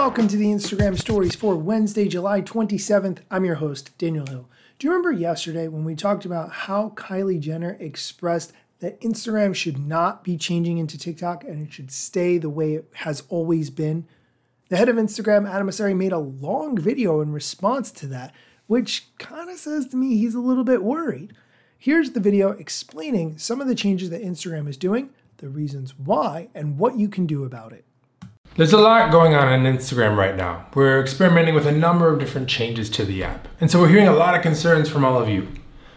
welcome to the Instagram stories for Wednesday, July 27th. I'm your host, Daniel Hill. Do you remember yesterday when we talked about how Kylie Jenner expressed that Instagram should not be changing into TikTok and it should stay the way it has always been? The head of Instagram, Adam Mosseri, made a long video in response to that, which kind of says to me he's a little bit worried. Here's the video explaining some of the changes that Instagram is doing, the reasons why, and what you can do about it. There's a lot going on on Instagram right now. We're experimenting with a number of different changes to the app. And so we're hearing a lot of concerns from all of you.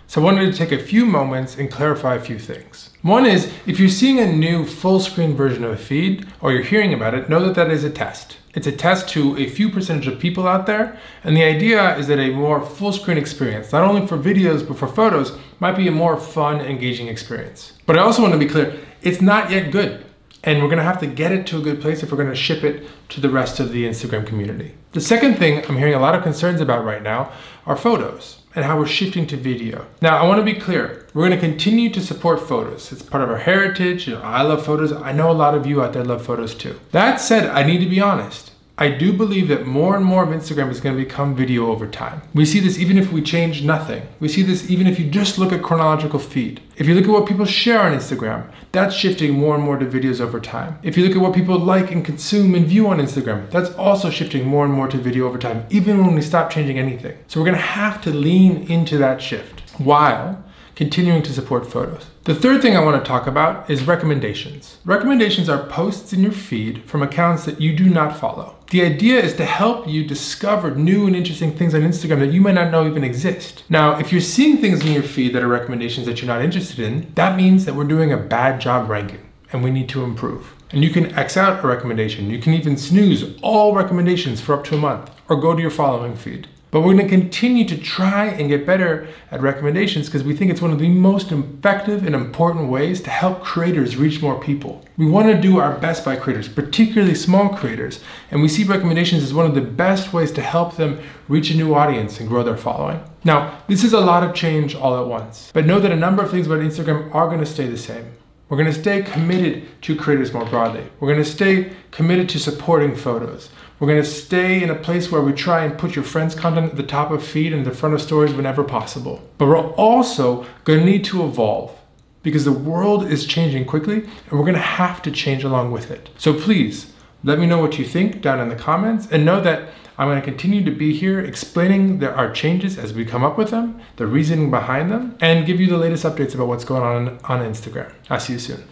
So I wanted to take a few moments and clarify a few things. One is if you're seeing a new full screen version of a feed or you're hearing about it, know that that is a test. It's a test to a few percentage of people out there. And the idea is that a more full screen experience, not only for videos but for photos, might be a more fun, engaging experience. But I also want to be clear it's not yet good. And we're gonna have to get it to a good place if we're gonna ship it to the rest of the Instagram community. The second thing I'm hearing a lot of concerns about right now are photos and how we're shifting to video. Now, I wanna be clear, we're gonna continue to support photos. It's part of our heritage. You know, I love photos. I know a lot of you out there love photos too. That said, I need to be honest. I do believe that more and more of Instagram is going to become video over time. We see this even if we change nothing. We see this even if you just look at chronological feed. If you look at what people share on Instagram, that's shifting more and more to videos over time. If you look at what people like and consume and view on Instagram, that's also shifting more and more to video over time, even when we stop changing anything. So we're going to have to lean into that shift while continuing to support photos. The third thing I want to talk about is recommendations. Recommendations are posts in your feed from accounts that you do not follow. The idea is to help you discover new and interesting things on Instagram that you might not know even exist. Now, if you're seeing things in your feed that are recommendations that you're not interested in, that means that we're doing a bad job ranking and we need to improve. And you can X out a recommendation. You can even snooze all recommendations for up to a month or go to your following feed. But we're going to continue to try and get better at recommendations because we think it's one of the most effective and important ways to help creators reach more people. We want to do our best by creators, particularly small creators, and we see recommendations as one of the best ways to help them reach a new audience and grow their following. Now, this is a lot of change all at once, but know that a number of things about Instagram are going to stay the same. We're going to stay committed to creators more broadly. We're going to stay committed to supporting photos. We're going to stay in a place where we try and put your friends' content at the top of feed and the front of stories whenever possible. But we're also going to need to evolve because the world is changing quickly and we're going to have to change along with it. So please let me know what you think down in the comments and know that I'm going to continue to be here explaining there are changes as we come up with them, the reasoning behind them, and give you the latest updates about what's going on on Instagram. I'll see you soon.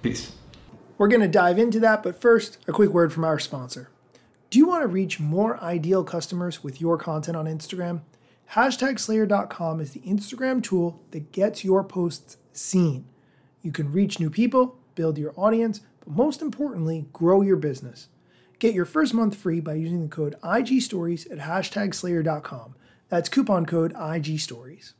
Peace. We're going to dive into that, but first, a quick word from our sponsor. Do you want to reach more ideal customers with your content on Instagram? HashtagSlayer.com is the Instagram tool that gets your posts seen. You can reach new people, build your audience, but most importantly, grow your business. Get your first month free by using the code IGStories at hashtagslayer.com. That's coupon code IGStories.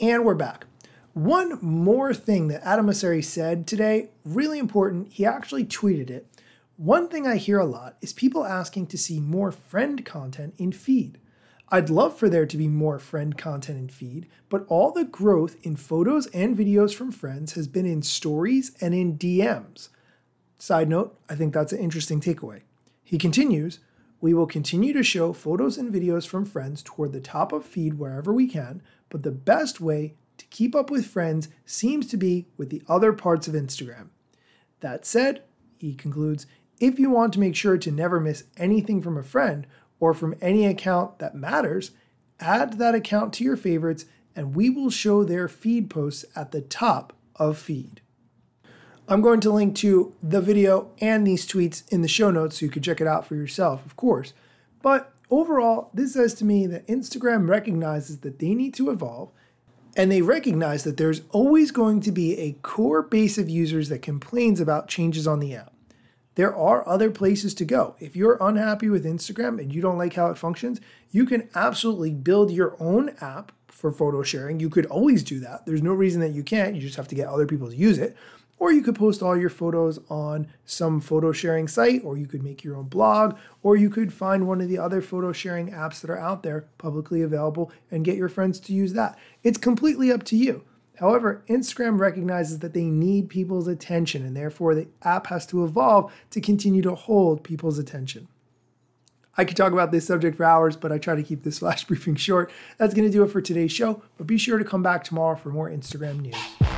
And we're back. One more thing that Adam Mosseri said today, really important, he actually tweeted it. One thing I hear a lot is people asking to see more friend content in feed. I'd love for there to be more friend content in feed, but all the growth in photos and videos from friends has been in stories and in DMs. Side note, I think that's an interesting takeaway. He continues, we will continue to show photos and videos from friends toward the top of feed wherever we can, but the best way to keep up with friends seems to be with the other parts of Instagram. That said, he concludes, if you want to make sure to never miss anything from a friend or from any account that matters, add that account to your favorites and we will show their feed posts at the top of feed. I'm going to link to the video and these tweets in the show notes so you can check it out for yourself, of course. But overall, this says to me that Instagram recognizes that they need to evolve and they recognize that there's always going to be a core base of users that complains about changes on the app there are other places to go. If you're unhappy with Instagram and you don't like how it functions, you can absolutely build your own app for photo sharing. You could always do that. There's no reason that you can't. You just have to get other people to use it. Or you could post all your photos on some photo sharing site, or you could make your own blog, or you could find one of the other photo sharing apps that are out there publicly available and get your friends to use that. It's completely up to you. However, Instagram recognizes that they need people's attention and therefore the app has to evolve to continue to hold people's attention. I could talk about this subject for hours, but I try to keep this flash briefing short. That's going to do it for today's show, but be sure to come back tomorrow for more Instagram news.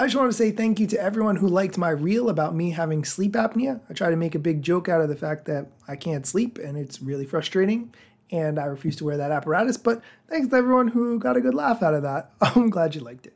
I just want to say thank you to everyone who liked my reel about me having sleep apnea. I try to make a big joke out of the fact that I can't sleep and it's really frustrating and I refuse to wear that apparatus, but thanks to everyone who got a good laugh out of that. I'm glad you liked it.